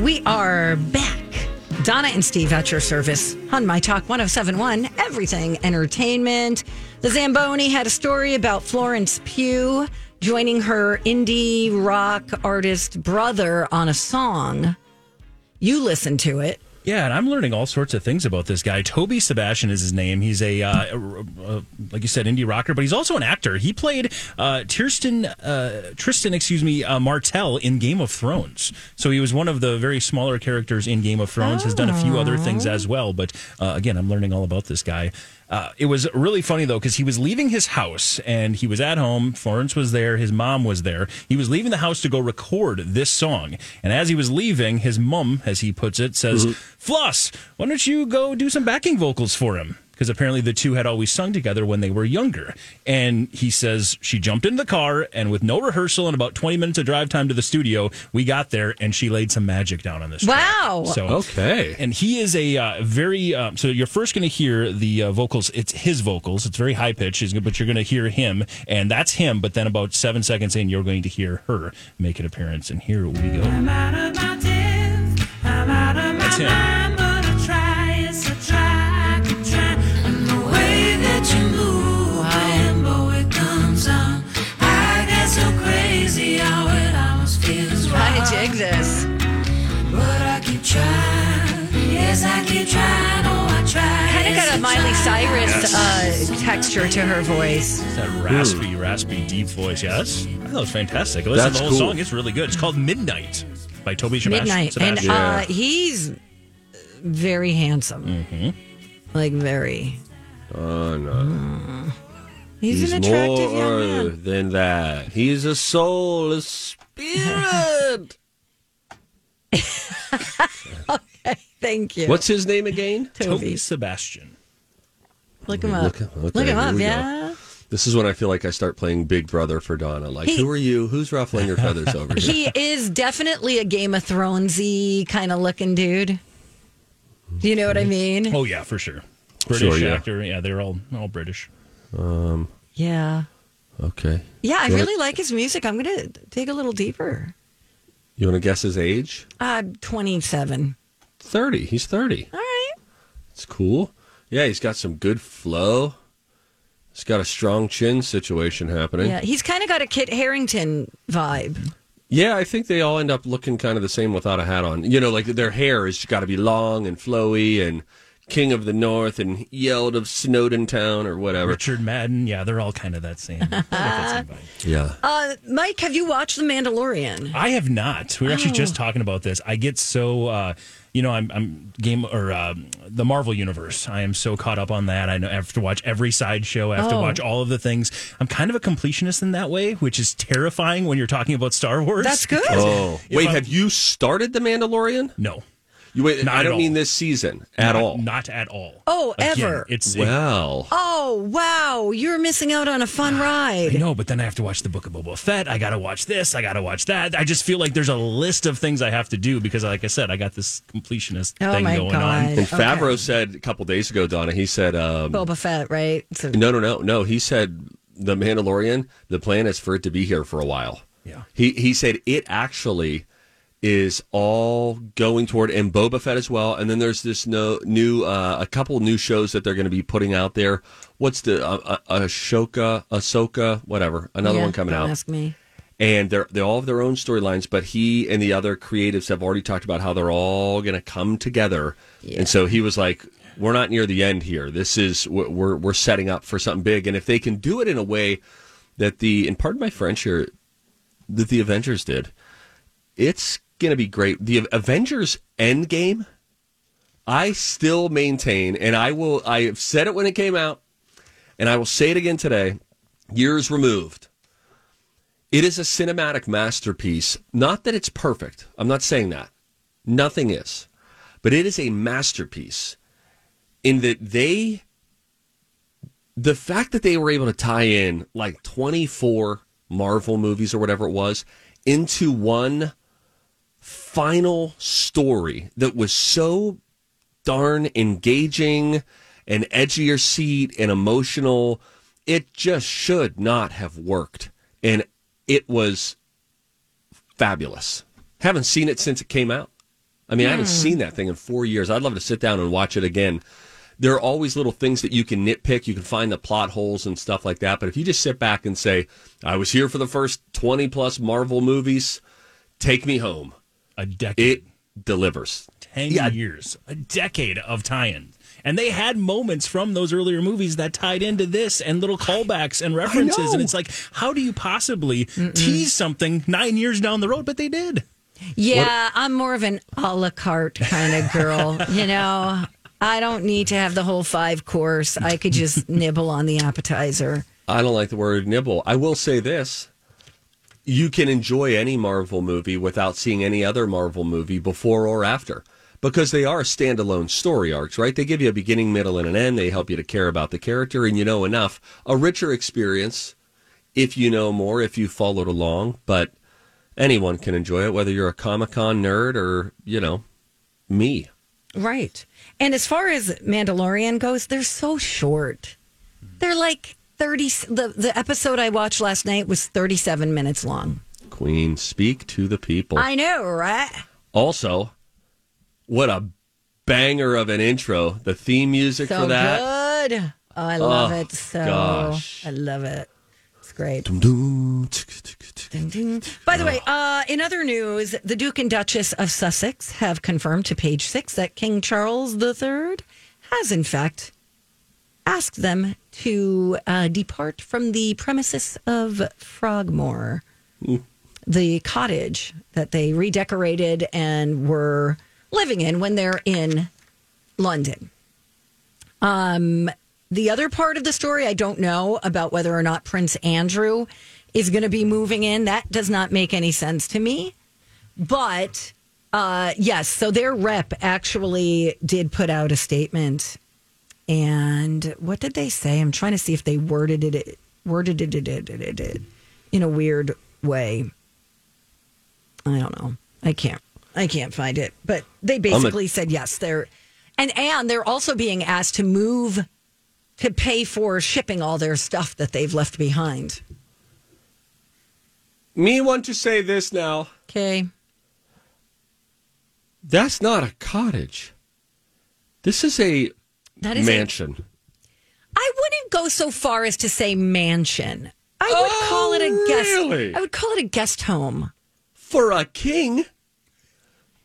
We are back. Donna and Steve at your service on My Talk 1071, Everything Entertainment. The Zamboni had a story about Florence Pugh joining her indie rock artist brother on a song. You listen to it. Yeah, and I'm learning all sorts of things about this guy. Toby Sebastian is his name. He's a, uh, a- a- like you said, indie rocker, but he's also an actor. He played uh, Tristan, uh, Trystane, excuse me, uh, Martell in Game of Thrones. So he was one of the very smaller characters in Game of Thrones. Has done a few other things as well. But uh, again, I'm learning all about this guy. Uh, it was really funny though because he was leaving his house and he was at home. Florence was there. His mom was there. He was leaving the house to go record this song. And as he was leaving, his mum, as he puts it, says, "Floss, why don't you go do some backing vocals for him?" Because apparently the two had always sung together when they were younger. And he says she jumped in the car and with no rehearsal and about 20 minutes of drive time to the studio, we got there and she laid some magic down on this. track. Wow. So Okay. and he is a uh, very um, so you're first going to hear the uh, vocals it's his vocals it's very high pitched but you're going to hear him and that's him but then about seven seconds in you're going to hear her make an appearance and here we go that's him Miley Cyrus uh, texture to her voice. It's that raspy raspy deep voice yes I thought it was fantastic listen to the whole cool. song it's really good it's called Midnight by Toby Sebastian Midnight. And Sebastian. uh, he's very handsome. Mm-hmm. Like, very. Oh, no. He's, an attractive young more man. than that. He's a soul, a spirit. Okay, thank you. What's his name again? Toby Toby? Sebastian Look him up. Look- okay, Look him up, we go. yeah. This is when I feel like I start playing Big Brother for Donna. Like, He- who are you? Who's ruffling your feathers over here? He is definitely a Game of Thronesy kind of looking dude. Do you know what I mean? oh yeah for sure British Sure, yeah. actor yeah they're all all British Yeah. Okay. Yeah, I really like his music. I'm going to dig a little deeper. You want to guess his age? Uh, 27. 30. He's 30. All right. It's cool. Yeah, he's got some good flow. He's got a strong chin situation happening. Yeah, he's kind of got a Kit Harington vibe. Yeah, I think they all end up looking kind of the same without a hat on. You know, like their hair has got to be long and flowy and King of the North and yelled of Snowden Town or whatever. Richard Madden yeah they're all kind of that same, that vibe. Yeah. Uh, Mike, have you watched The Mandalorian? I have not. We were actually Oh. just talking about this. I get so, uh, you know, I'm, I'm game or uh, the Marvel universe. I am so caught up on that. I know I have to watch every sideshow. I have to Oh. watch all of the things. I'm kind of a completionist in that way, which is terrifying when you're talking about Star Wars. That's good. Oh, wait, I'm- have you started The Mandalorian? No, You wait, Not I don't all. mean this season at not, all. Not at all. Oh, Again, ever. It's well, Oh, wow. You're missing out on a fun I ride. know, but then I have to watch the Book of Boba Fett. I got to watch this. I got to watch that. I just feel like there's a list of things I have to do because, like I said, I got this completionist Oh, thing my going God. on. and Okay. Favreau said a couple days ago, Donna, he said, um, Boba Fett, right? So, no, no, no, no. He said, The Mandalorian, the plan is for it to be here for a while. Yeah. He, he said it actually is all going toward and Boba Fett as well. And then there's this no, new uh, a couple new shows that they're going to be putting out there. What's the uh, uh, Ashoka, Ahsoka, whatever, another yeah, one coming don't out. Ask me. and they're they all have their own storylines. But he and the other creatives have already talked about how they're all going to come together, and so he was like, "We're not near the end here. This is we're we're setting up for something big, and if they can do it in a way that the and pardon my French here, that the Avengers did, it's going to be great. The Avengers Endgame." I still maintain, and I will. I have said it when it came out, and I will say it again today. Years removed, it is a cinematic masterpiece. Not that it's perfect. I'm not saying that. Nothing is, but it is a masterpiece in that they, the fact that they were able to tie in like 24 Marvel movies or whatever it was into one final story that was so darn engaging and edge of your seat and emotional. It just should not have worked. And it was fabulous. Haven't seen it since it came out. I mean, I haven't hmm. seen that thing in four years. I'd love to sit down and watch it again. There are always little things that you can nitpick. You can find the plot holes and stuff like that. But if you just sit back and say, I was here for the first 20 plus Marvel movies, take me home, A decade. it delivers. 10 years, a decade of tie-ins. And they had moments from those earlier movies that tied into this and little callbacks and references. And it's like, how do you possibly tease something nine years down the road? But they did. Yeah, I'm more of an a la carte kind of girl. you know, I don't need to have the whole five course. I could just nibble on the appetizer. I don't like the word nibble. I will say this. You can enjoy any Marvel movie without seeing any other Marvel movie before or after because they are standalone story arcs, right? They give you a beginning, middle, and an end. They help you to care about the character and you know enough. A richer experience if you know more, if you followed along, but anyone can enjoy it, whether you're a Comic Con nerd or, you know, me. Right. And as far as Mandalorian goes, they're so short. They're like 30 the the episode I watched last night was 37 minutes long. Queen, speak to the people. I know, right? Also, what a banger of an intro. The theme music So for that. good. Oh, I love Oh, it so. gosh. I love it. It's great. Dum-dum. Ding, ding. By the way, uh, in other news, the Duke and Duchess of Sussex have confirmed to page six that King Charles III has, in fact, asked them to uh, depart from the premises of Frogmore, the cottage that they redecorated and were living in when they're in London. Um, the other part of the story, I don't know about whether or not Prince Andrew is going to be moving in. That does not make any sense to me. But uh, yes, so their rep actually did put out a statement. And what did they say? I'm trying to see if they worded it worded it, it, it, it, it in a weird way. I don't know. I can't. I can't find it. But they basically said yes. They're and and they're also being asked to move to pay for shipping all their stuff that they've left behind. Me want to say this now. Okay. That's not a cottage. This is a That is a- mansion. I wouldn't go so far as to say mansion. I would Oh, call it a guest. really? I would call it a guest home. For a king.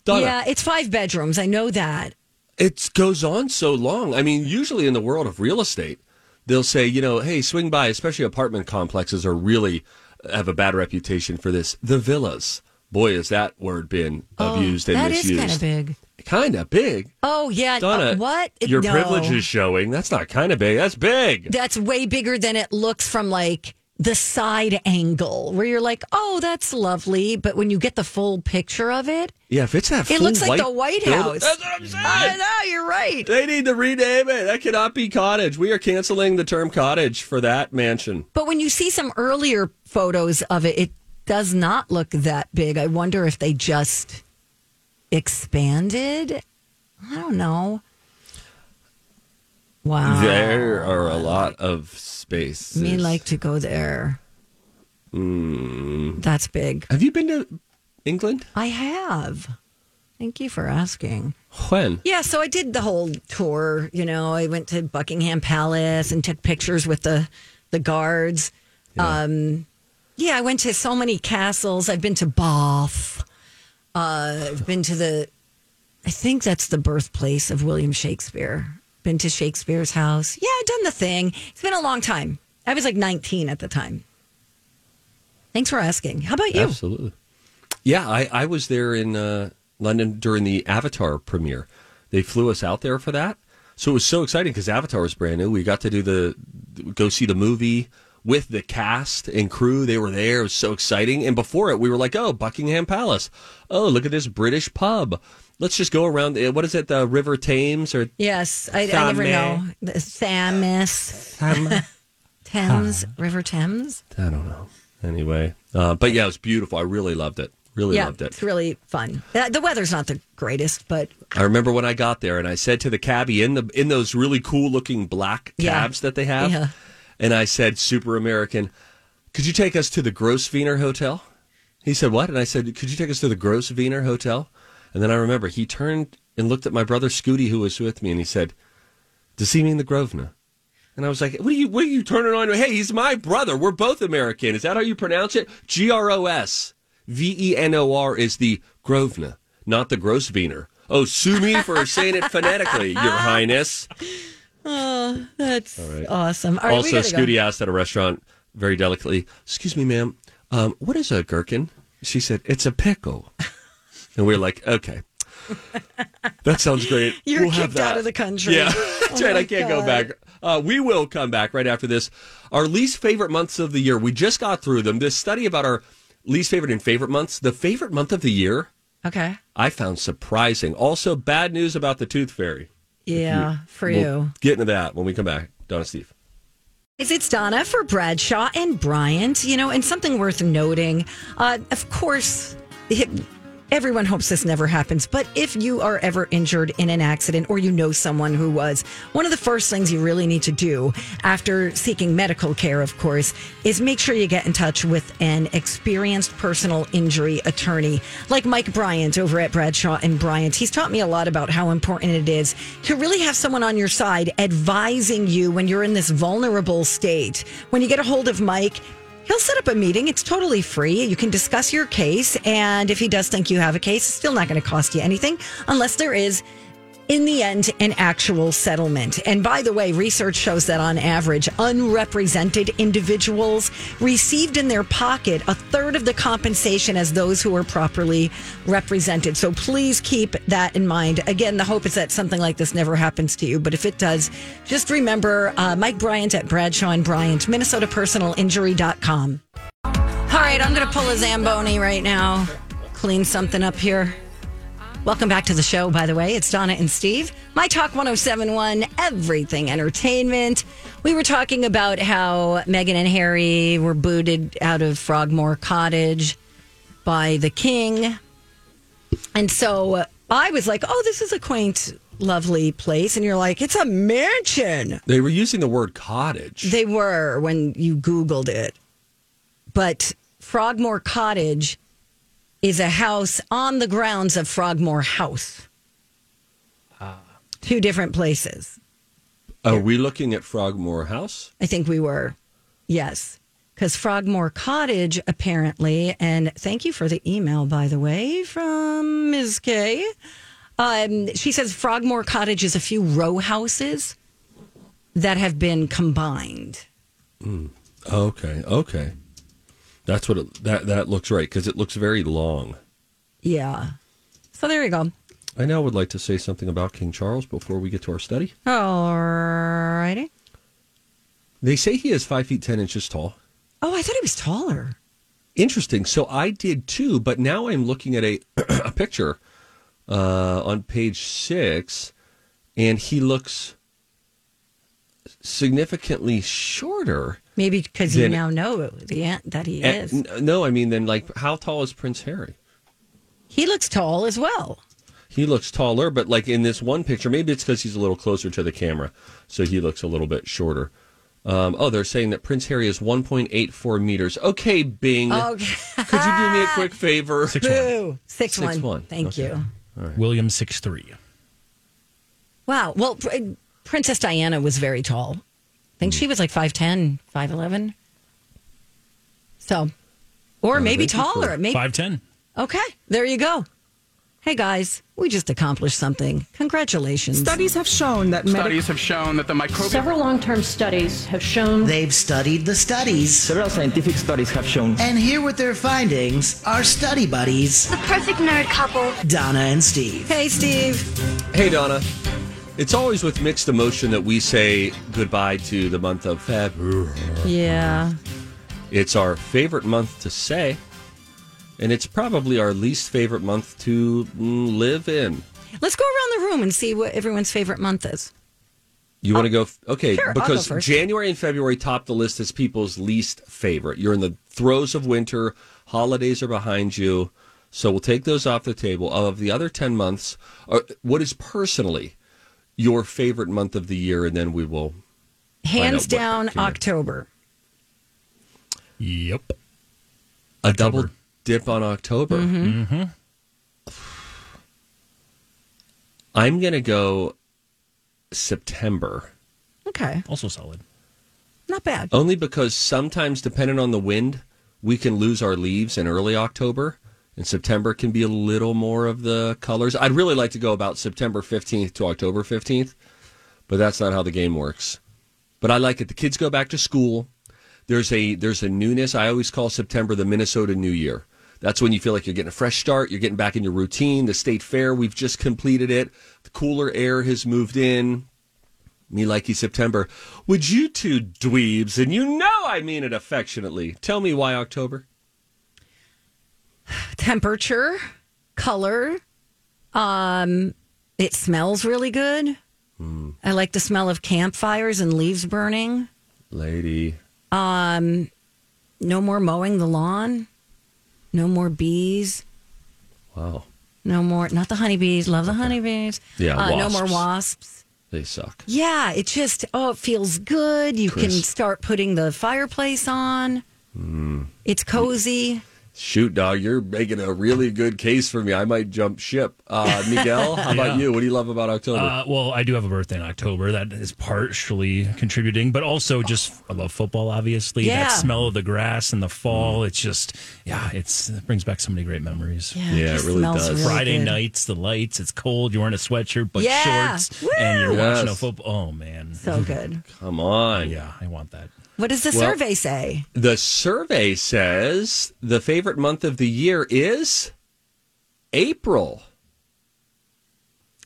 Donna, Yeah, it's five bedrooms. I know that. it goes on so long. I mean, usually in the world of real estate, they'll say, you know, hey, swing by, especially apartment complexes are really uh, have a bad reputation for this. The villas. Boy, has that word been oh, abused and Oh, That is misused. kind of big. Kind of big. Oh yeah. Donna, uh, what? Your No. privilege is showing. That's not kind of big. That's big. That's way bigger than it looks from like the side angle, where you're like, oh, that's lovely, but when you get the full picture of it, Yeah, if it's that it looks like the White building- House. That's what I'm saying. I know. You're right. They need to rename it. That cannot be cottage. We are canceling the term cottage for that mansion. But when you see some earlier photos of it, it does not look that big. I wonder if they just expanded. I don't know. Wow. There are a lot of spaces. Me like to go there. That's big. Have you been to England? I have. Thank you for asking. When? Yeah, so I did the whole tour. You know, I went to Buckingham Palace and took pictures with the the guards. Um, Yeah, I went to so many castles. I've been to Bath. Uh, I've been to the, I think that's the birthplace of William Shakespeare. Been to Shakespeare's house. Yeah, I've done the thing. It's been a long time. I was like 19 at the time. Thanks for asking. How about you? Absolutely. Yeah, I, I was there in uh, London during the Avatar premiere. They flew us out there for that. So it was so exciting because Avatar was brand new. We got to do the go see the movie with the cast and crew. They were there. It was so exciting. And before it, we were like, oh, Buckingham Palace. Oh, look at this British pub. Let's just go around. uh, What is it? The River Thames or Yes, I, I never know. The Thames, Thames, River Thames. I don't know. Anyway, uh, but yeah, it was beautiful. I really loved it. Really yeah, loved it. it's really fun. Uh, The weather's not the greatest, but I remember when I got there and I said to the cabbie in the in those really cool looking black Yeah. cabs that they have, Yeah. And I said, "Super American, could you take us to the Grosvenor Hotel?" He said, "What?" And I said, "Could you take us to the Grosvenor Hotel?" And then I remember he turned and looked at my brother Scooty, who was with me, and he said, "Does he mean the Grosvenor?" And I was like, "What are you? What are you turning on? Hey, he's my brother. We're both American. Is that how you pronounce it? G R O S V E N O R is the Grosvenor, not the Grosvenor. Oh, sue me for saying it phonetically, Your Highness. That's awesome. All right, we also, gotta go. Scooty asked at a restaurant very delicately, "Excuse me, ma'am, um, what is a gherkin?" She said, "It's a pickle." and we are like, "Okay." That sounds great. You're We'll have kicked out of the country. Yeah, Oh right. I can't go back. Uh, we will come back right after this. Our least favorite months of the year. We just got through them. This study about our least favorite and favorite months. The favorite month of the year Okay. I found surprising. Also, bad news about the tooth fairy. Yeah, for We'll you. get into that when we come back. Donna Steve. Is it's Donna for Bradshaw and Bryant? You know, and something worth noting. Uh, of course, everyone hopes this never happens, but if you are ever injured in an accident or you know someone who was, one of the first things you really need to do after seeking medical care, of course, is make sure you get in touch with an experienced personal injury attorney like Mike Bryant over at Bradshaw and Bryant. He's taught me a lot about how important it is to really have someone on your side advising you when you're in this vulnerable state. When you get a hold of Mike, He'll set up a meeting. It's totally free. You can discuss your case. And if he does think you have a case, it's still not going to cost you anything unless there is, in the end, an actual settlement. And by the way, research shows that on average, unrepresented individuals received in their pocket a third of the compensation as those who are properly represented. So please keep that in mind. Again, the hope is that something like this never happens to you. But if it does, just remember uh, Mike Bryant at Bradshaw and Bryant, MinnesotaPersonalInjury.com. All right, I'm going to pull a Zamboni right now, clean something up here. Welcome back to the show, by the way. It's Donna and Steve. My Talk 1071, Everything Entertainment. We were talking about how Meghan and Harry were booted out of Frogmore Cottage by the king. And so I was like, oh, this is a quaint, lovely place. And you're like, it's a mansion. They were using the word cottage. They were when you Googled it. But Frogmore Cottage is a house on the grounds of Frogmore House. Two different places. Are we looking at Frogmore House? I think we were. Yes. Because Frogmore Cottage, apparently, and thank you for the email, by the way, from Ms. K. Um, she says Frogmore Cottage is a few row houses that have been combined. Okay, okay. That's what it, that that looks right because it looks very long. Yeah. So there you go. I now would like to say something about King Charles before we get to our study. All righty. They say he is five feet ten inches tall. Oh, I thought he was taller. Interesting. So I did too, but now I'm looking at a a picture uh, on page six, and he looks significantly shorter. Maybe because you Then- now know the ant that he And- is. no, I mean then like how tall is Prince Harry? He looks tall as well. He looks taller, but like in this one picture, maybe it's because he's a little closer to the camera, so he looks a little bit shorter. Um, oh, they're saying that Prince Harry is 1.84 meters. Okay, Bing. Okay. Could you do me a quick favor? Six one. Boo. Six, Six one. one. Thank Okay. you. William six three. Wow. Well, Pr- Princess Diana was very tall. I think she hmm. was like 5'10, 5'11. So or maybe thank you for- taller. Maybe Five ten. okay. There you go. Hey guys, we just accomplished something. Congratulations. Studies have shown that medical Studies have shown that the microbial Several long term studies have shown They've studied the studies. Several scientific studies have shown And here with their findings are study buddies, The perfect nerd couple. Donna and Steve. Hey Steve. Hey, Donna. It's always with mixed emotion that we say goodbye to the month of February. Yeah. It's our favorite month to say, and it's probably our least favorite month to mm, live in. Let's go around the room and see what everyone's favorite month is. You want to go? Okay, Sure, go because first. January and February top the list as people's least favorite. You're in the throes of winter, holidays are behind you, so we'll take those off the table. Of the other 10 months, uh, what is personally your favorite month of the year? And then we will. Hands down, came in. October. Yep. A double dip on October. Mm-hmm. I'm going to go September. Okay. Also solid. Not bad. Only because sometimes, depending on the wind, we can lose our leaves in early October, and September can be a little more of the colors. I'd really like to go about September 15th to October 15th, but that's not how the game works. But I like it. The kids go back to school. There's a there's a newness. I always call September the Minnesota New Year. That's when you feel like you're getting a fresh start. You're getting back in your routine. The state fair, we've just completed it. The cooler air has moved in. Me likey September. Would you two dweebs, and you know I mean it affectionately, tell me why October? Temperature, color. Um, it smells really good. Hmm. I like the smell of campfires and leaves burning. Lady. Um, no more mowing the lawn. No more bees. Wow. No more, not the honeybees. Love the honeybees. Yeah, Uh, no more wasps. They suck. Yeah, it just oh, it feels good. You can start putting the fireplace on. Hmm. It's cozy. Shoot, dog, you're making a really good case for me. I might jump ship. Uh, Miguel, how about Yeah. you? What do you love about October? Uh, well, I do have a birthday in October. That is partially contributing, but also just I love football. Obviously, Yeah. that smell of the grass in the fall. It's just yeah, it's it brings back so many great memories. Yeah, Yeah, it just really does. really Friday good. nights, the lights. It's cold. You're wearing a sweatshirt, but Yeah. shorts, and you're Woo! watching a football. Oh man, So good. Come on. yeah, I want that. What does the Well- survey say? The survey says the favorite month of the year is April.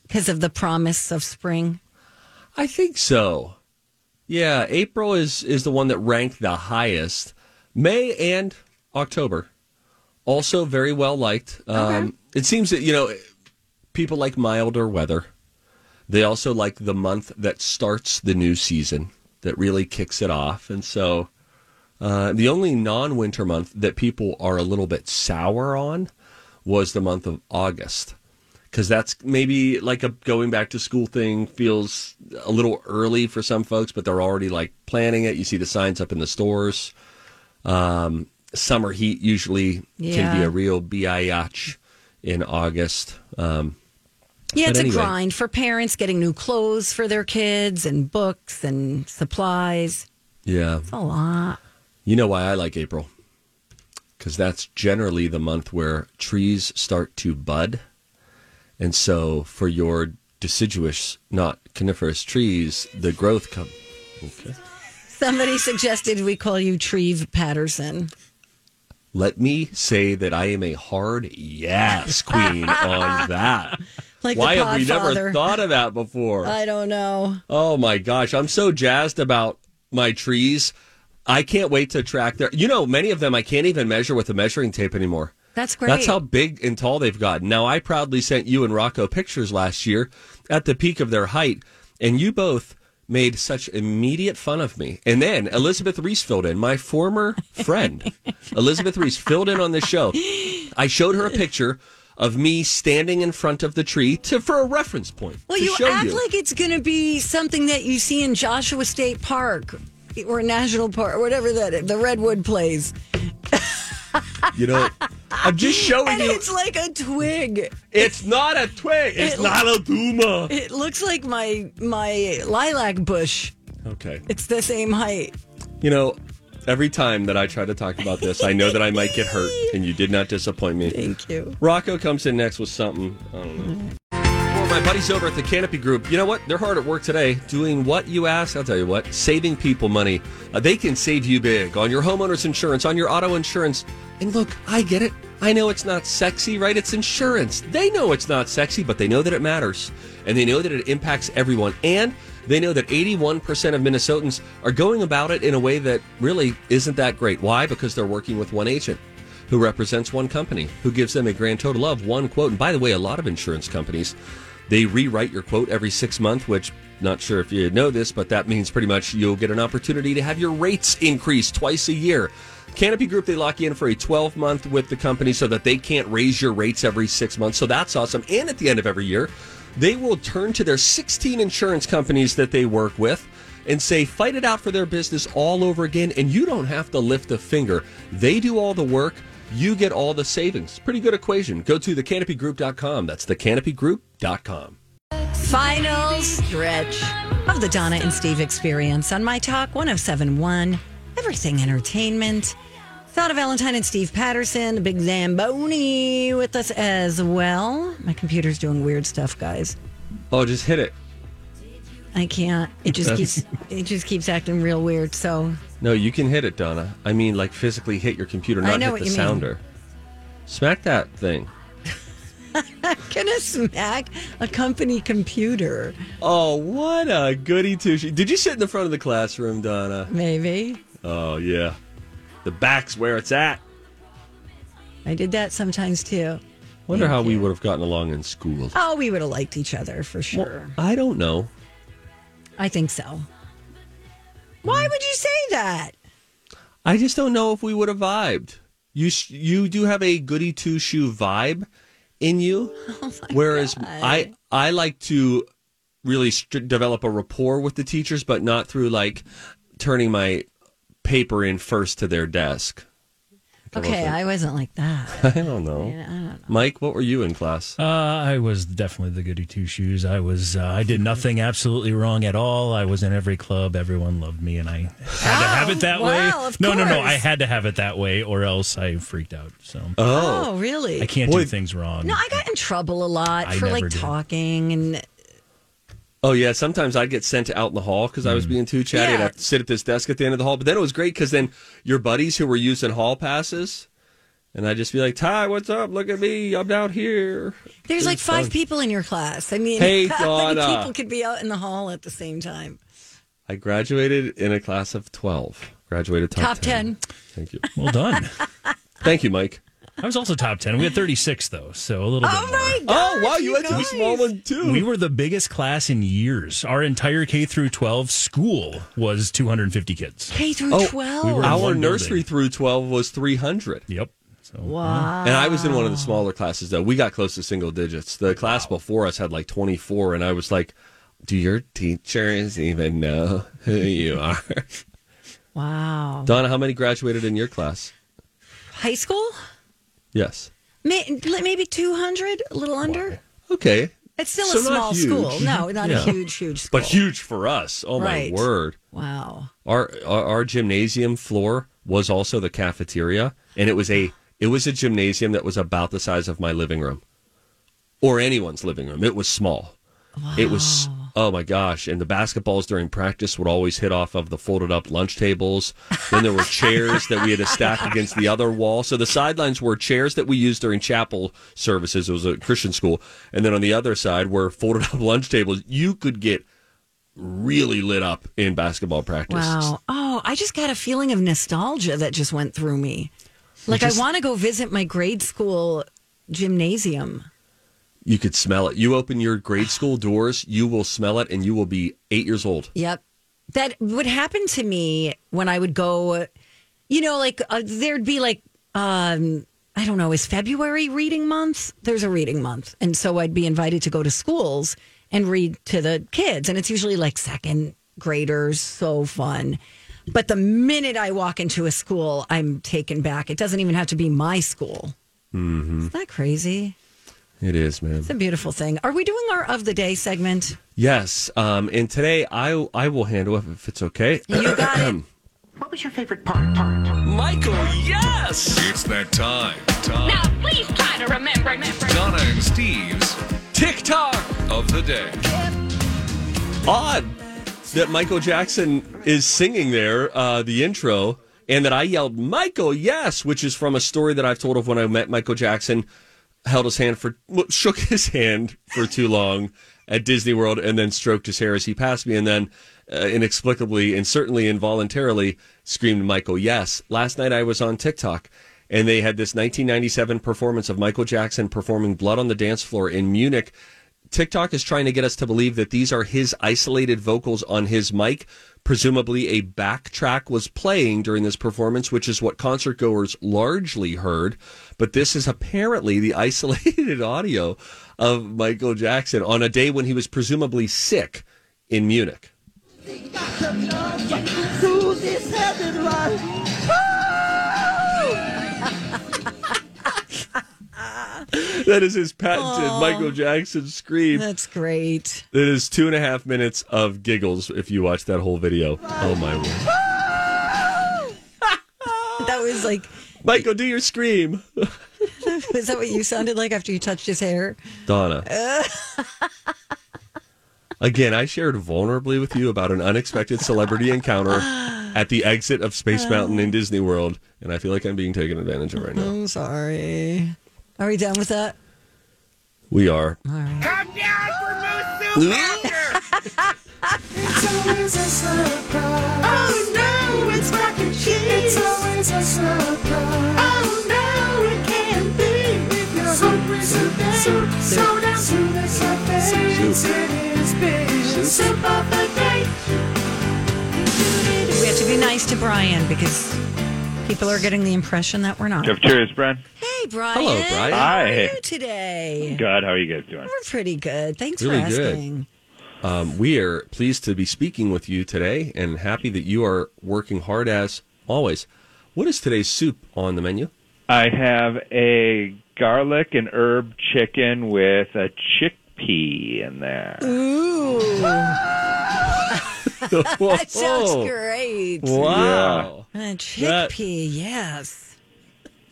Because of the promise of spring. I think so. Yeah, April is is the one that ranked the highest. May and October also very well liked. Um, It seems that you know people like milder weather. They also like the month that starts the new season that really kicks it off, and so uh, the only non-winter month that people are a little bit sour on was the month of August because that's maybe like a going back to school thing feels a little early for some folks, but they're already like planning it. You see the signs up in the stores. Um, summer heat usually can be a real biatch in August. Um, Yeah, But it's anyway. a grind for parents getting new clothes for their kids and books and supplies. yeah, It's a lot. you know why I like April because that's generally the month where trees start to bud, and so for your deciduous, not coniferous trees, the growth comes. Okay. Somebody suggested we call you Treve Patterson. Let me say that I am a hard yes queen on that. Like Why have we never thought of that before? I don't know. oh my gosh, I'm so jazzed about my trees. I can't wait to track their. You know, many of them I can't even measure with a measuring tape anymore. That's great. That's how big and tall they've gotten. Now, I proudly sent you and Rocco pictures last year at the peak of their height, and you both made such immediate fun of me. And then Elizabeth Reese filled in, my former friend. Elizabeth Reese filled in on the show. I showed her a picture of me standing in front of the tree to for a reference point. Well, you show act you. like it's going to be something that you see in Joshua State Park or National Park or whatever that the Redwood plays. you know, I'm just showing And you. it's like a twig. It's not a twig. It's It- not a duma. It looks like my my lilac bush. Okay. It's the same height. You know, Every time that I try to talk about this, I know that I might get hurt, and you did not disappoint me. Thank you. Rocco comes in next with something. I don't know. My buddies over at the Canopy Group, you know what? They're hard at work today doing what you ask. I'll tell you what, saving people money. Uh, they can save you big on your homeowner's insurance, on your auto insurance. And look, I get it. I know it's not sexy, right? It's insurance. They know it's not sexy, but they know that it matters. And they know that it impacts everyone. And they know that 81% of Minnesotans are going about it in a way that really isn't that great. Why? Because they're working with one agent who represents one company, who gives them a grand total of one quote. And by the way, a lot of insurance companies, they rewrite your quote every six months, which not sure if you know this, but that means pretty much you'll get an opportunity to have your rates increased twice a year. Canopy Group, they lock you in for a 12 month with the company so that they can't raise your rates every six months. So that's awesome. And at the end of every year, they will turn to their 16 insurance companies that they work with and say, fight it out for their business all over again. And you don't have to lift a finger. They do all the work. You get all the savings. Pretty good equation. Go to thecanopygroup.com. That's thecanopygroup.com. Final stretch of the Donna and Steve experience on My Talk 1071, Everything Entertainment. Of Valentine and Steve Patterson, the big Zamboni with us as well. My computer's doing weird stuff, guys. Oh, just hit it. I can't. It just keeps it just keeps acting real weird. So No, you can hit it, Donna. I mean, like physically hit your computer, I not know hit what the you mean. sounder. Smack that thing. gonna smack a company computer. Oh, what a goody two shoes. Did you sit in the front of the classroom, Donna? Maybe. Oh, yeah. The back's where it's at. I did that sometimes too. Wonder Thank how we would have gotten along in school. Oh, we would have liked each other for sure. I don't know. I think so. Why would you say that? I just don't know if we would have vibed. You sh- you do have a goody two shoe vibe in you, oh whereas I I like to really st- develop a rapport with the teachers, but not through like turning my paper in first to their desk. Okay, I wasn't like that. I don't know. Mike, what were you in class? Uh, I was definitely the goody two shoes. I was. Uh, I did nothing absolutely wrong at all. I was in every club. Everyone loved me, and I had to have it that wow, way. of no, no, no. I had to have it that way, or else I freaked out. So Oh, really? I can't Boy. do things wrong. No, I got in trouble a lot I for like did. talking and Oh yeah, sometimes I'd get sent out in the hall because I was mm. being too chatty. I'd have to sit at this desk at the end of the hall. But then it was great because then your buddies who were using hall passes, and I'd just be like, "Ty, what's up? Look at me, I'm down here." there's like five fun. people in your class. I mean, Hey, how many people could be out in the hall at the same time? I graduated in a class of twelve. Graduated top, Top 10. Thank you, Well done. thank you, Mike. I was also top ten. We had thirty six though, so a little Oh bit more. my god! Oh wow, you went to a guys. small one too. We were the biggest class in years. Our entire K through 12 school was 250 kids. K through Oh, twelve. we Our nursery building. through twelve was three hundred. Yep. So wow. And I was in one of the smaller classes, though. We got close to single digits. The class before us had like 24, and I was like, Do your teachers even know who you are? Wow. Donna, how many graduated in your class? High school? Yes. May- Maybe two hundred, a little under. Okay. It's still So a small school. No, not Yeah. a huge, huge school. But huge for us. Oh, Right. my word. Wow. Our, our our gymnasium floor was also the cafeteria, and it was a it was a gymnasium that was about the size of my living room, or anyone's living room. It was small. It was oh my gosh! And the basketballs during practice would always hit off of the folded up lunch tables. Then there were chairs that we had to stack against the other wall. So the sidelines were chairs that we used during chapel services. It was a Christian school, and then on the other side were folded up lunch tables. You could get really lit up in basketball practice. Wow. Oh, I just got a feeling of nostalgia that just went through me. Like just- I want to go visit my grade school gymnasium. You could smell it. You open your grade school doors, you will smell it, and you will be eight years old. Yep. That would happen to me when I would go, you know, like uh, there'd be like, um, I don't know, is February reading month? There's a reading month. And so I'd be invited to go to schools and read to the kids. And it's usually like second graders. So fun. But the minute I walk into a school, I'm taken back. It doesn't even have to be my school. Mm-hmm. Isn't that crazy? It is, man. It's a beautiful thing. Are we doing our of the day segment? Yes. Um, and today I I will handle it if it's okay. You got it. what was your favorite part? part? Michael, yes! It's that time. Time. Now, please try to remember. remember. Donna and Steve's TikTok of the day. Odd that Michael Jackson is singing there, uh, the intro, and that I yelled, Michael, yes, which is from a story that I've told of when I met Michael Jackson, held his hand for, shook his hand for too long at Disney World, and then stroked his hair as he passed me, and then uh, inexplicably and certainly involuntarily screamed, Michael, yes. Last night I was on TikTok. And they had this 1997 performance of Michael Jackson performing Blood on the Dance Floor in Munich. TikTok is trying to get us to believe that these are his isolated vocals on his mic. Presumably, a backtrack was playing during this performance, which is what concertgoers largely heard. But this is apparently the isolated audio of Michael Jackson on a day when he was presumably sick in Munich. That is his patented Aw. Michael Jackson scream. That's great. It is two and a half minutes of giggles if you watch that whole video. Oh my word. That was like, Michael, do your scream. is that what you sounded like after you touched his hair? Donna. Again, I shared vulnerably with you about an unexpected celebrity encounter at the exit of Space Mountain in oh. Disney World, and I feel like I'm being taken advantage of right now. I'm sorry. Are we done with that? We are. All right. Come down for Moose Soup It's always a surprise. Oh no, it's mac and cheese. It's always a surprise. Oh no, it can't be. If you're hungry today, soup, so down to the surface. It is big. Soup of the day. We have to be nice to Brian because people are getting the impression that we're not. Cheers, Brian. Hey, Brian. Hello, Brian. How Hi. are you today? Good. How are you guys doing? We're pretty good. Thanks Really for good. asking. Um, we are pleased to be speaking with you today and happy that you are working hard as always. What is today's soup on the menu? I have a garlic and herb chicken with a chickpea in there. Ooh. that sounds great. Wow. A That- chickpea, yes.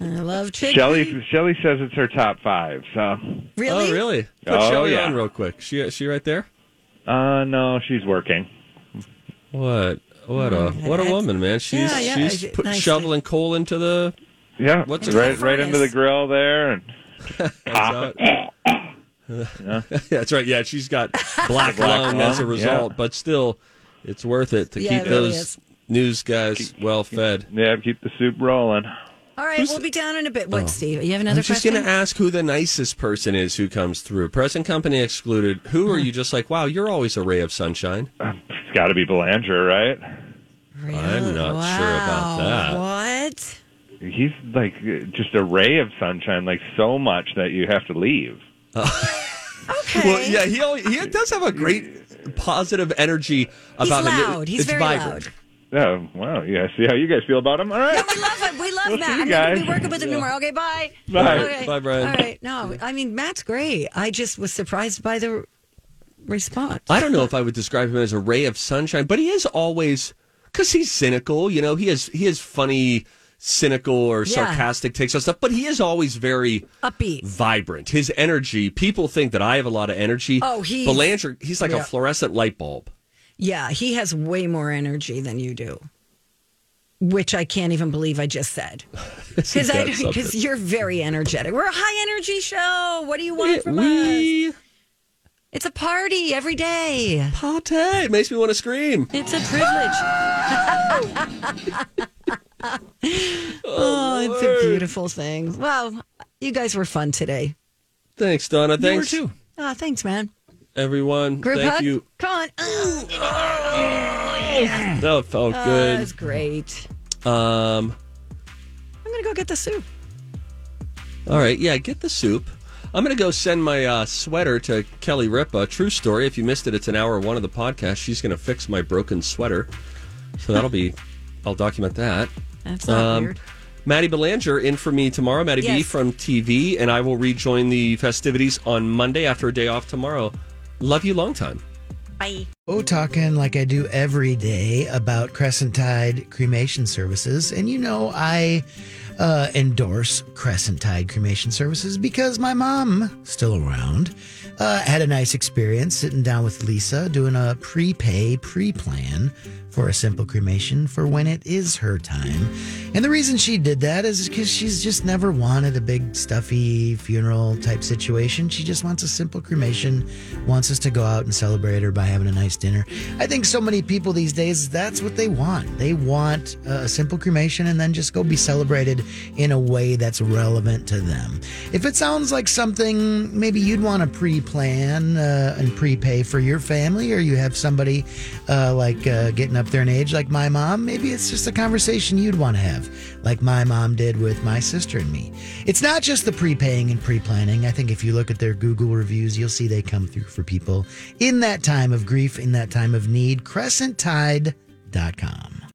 I love chickpea. Shelly Shelly says it's her top five. So, Really? Oh, really? Put Oh, Shelly yeah. on real quick. She she right there? uh, no, she's working. What? What a what a woman, man. She's Yeah, yeah, she's put, nice to- shoveling coal into the Yeah, What's it- right right into the grill there and That's That's right. Yeah, she's got black Black lung as a result, yeah. but still, it's worth it to Yeah, keep it those is. news guys well fed. yeah, keep the soup rolling. All right, Who's- we'll be down in a bit. Oh. What, Oh. Steve? You have another question? I another was just going to ask who the nicest person is who comes through. Present company excluded. Who are you just like, wow, you're always a ray of sunshine? Uh, it's got to be Belanger, right? Really? I'm not sure about that. What? He's like uh, just a ray of sunshine, like so much that you have to leave. Okay. Well, yeah, he, always, he does have a great positive energy He's about him. loud. He's it's very vibrant. Oh, wow. Yeah, see how you guys feel about him? All right. We love it. We love We'll Matt. see you I'm going to be working with him tomorrow. Okay, bye. Bye. Okay. Bye, Brian. All right. No, I mean, Matt's great. I just was surprised by the response. I don't know if I would describe him as a ray of sunshine, but he is always because he's cynical. You know, he has he has funny, cynical or Yeah. sarcastic takes on stuff, but he is always very Upbeat. vibrant. His energy. People think that I have a lot of energy. Oh, he's- Belanger. He's like yeah. a fluorescent light bulb. Yeah, he has way more energy than you do. Which I can't even believe I just said. Because Isn't because you're very energetic. We're a high energy show. What do you want from us? It's a party every day. party. It makes me want to scream. It's a privilege. oh, it's a beautiful thing. Well, you guys were fun today. Thanks, Donna. Thanks, too. Oh, thanks, man. everyone. Group Thank hug? you. Come on. That felt Oh, good. That's great. Um. I'm going to go get the soup. All right, yeah, get the soup. I'm going to go send my uh, sweater to Kelly Ripa. True story. If you missed it, it's an hour one of the podcast. She's going to fix my broken sweater. So that'll be, I'll document that. That's not weird. Maddie Belanger in for me tomorrow. Maddie B from TV, and I will rejoin the festivities on Monday after a day off tomorrow. Love you long time. Bye. Oh, talking like I do every day about Crescent Tide cremation services. And you know, I uh, endorse Crescent Tide cremation services because my mom, still around, uh, had a nice experience sitting down with Lisa doing a prepay pre plan for a simple cremation for when it is her time. And the reason she did that is because she's just never wanted a big, stuffy funeral type situation. She just wants a simple cremation, wants us to go out and celebrate her by having a nice dinner. I think so many people these days, that's what they want. They want a simple cremation and then just go be celebrated in a way that's relevant to them. If it sounds like something maybe you'd want to pre plan uh, and prepay for your family, or you have somebody uh, like uh, getting up there an age like my mom, maybe it's just a conversation you'd want to have, like my mom did with my sister and me. It's not just the prepaying and pre planning. I think if you look at their Google reviews, you'll see they come through for people in that time of grief, in that time of need. CrescentTide.com.